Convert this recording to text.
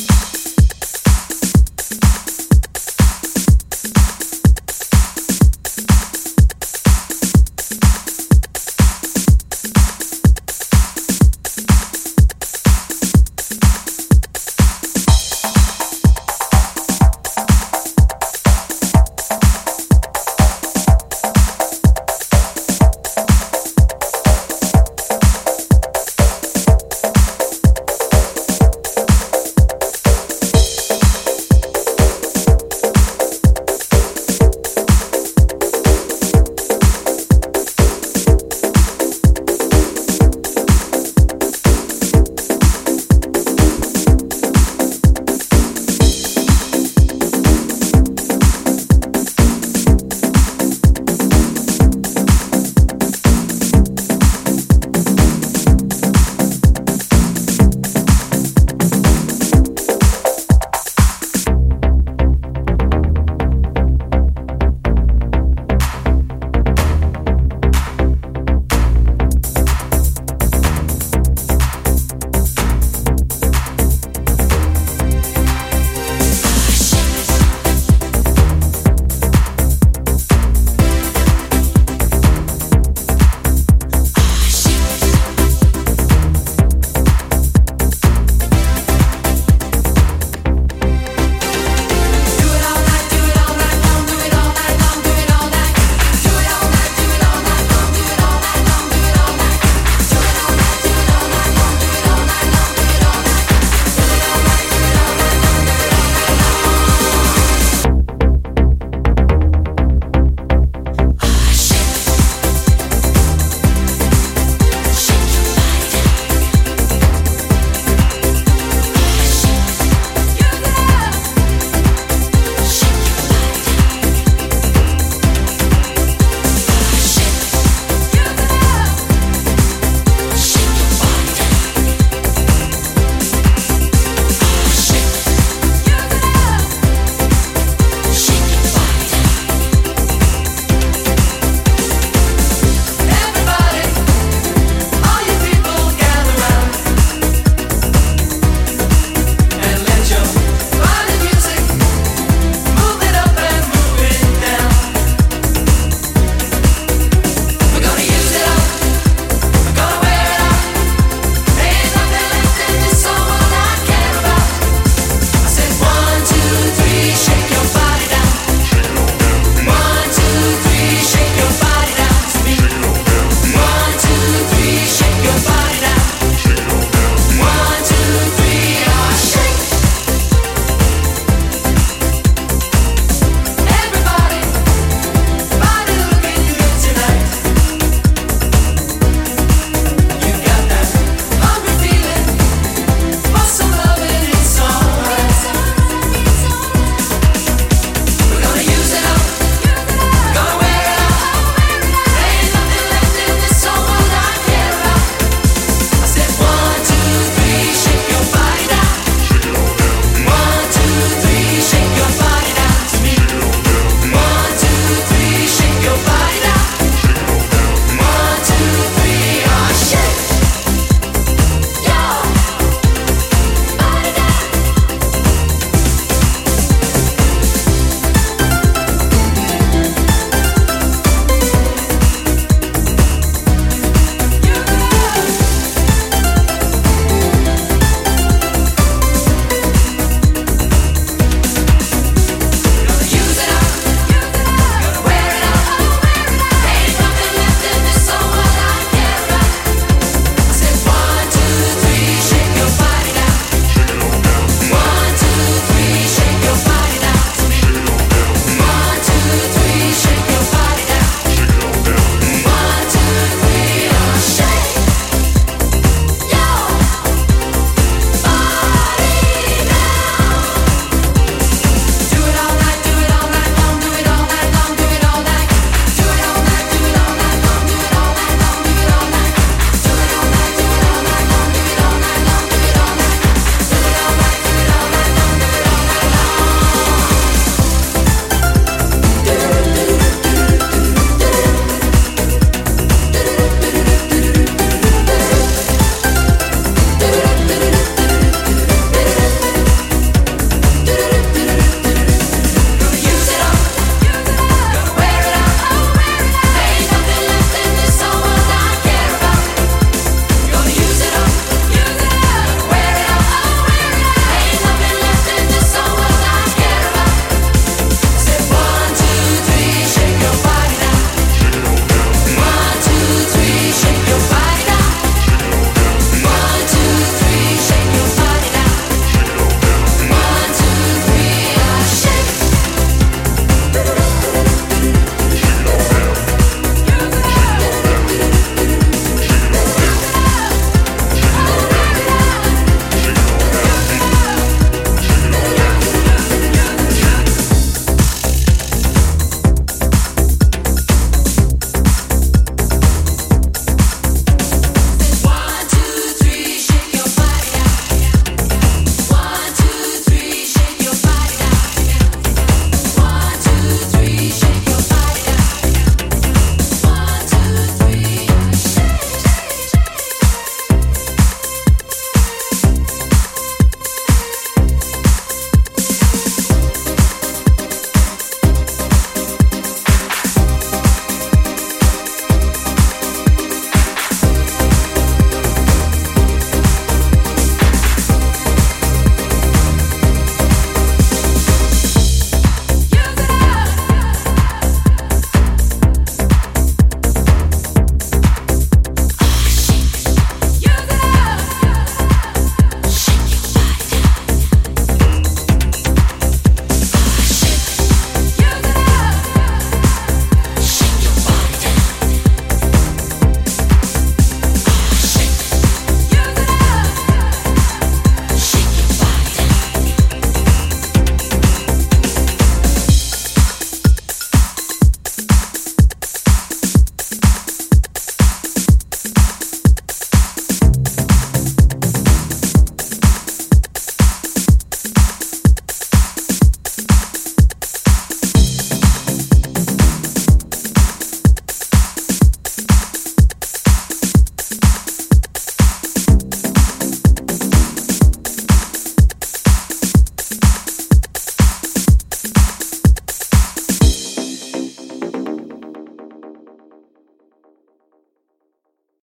Peace.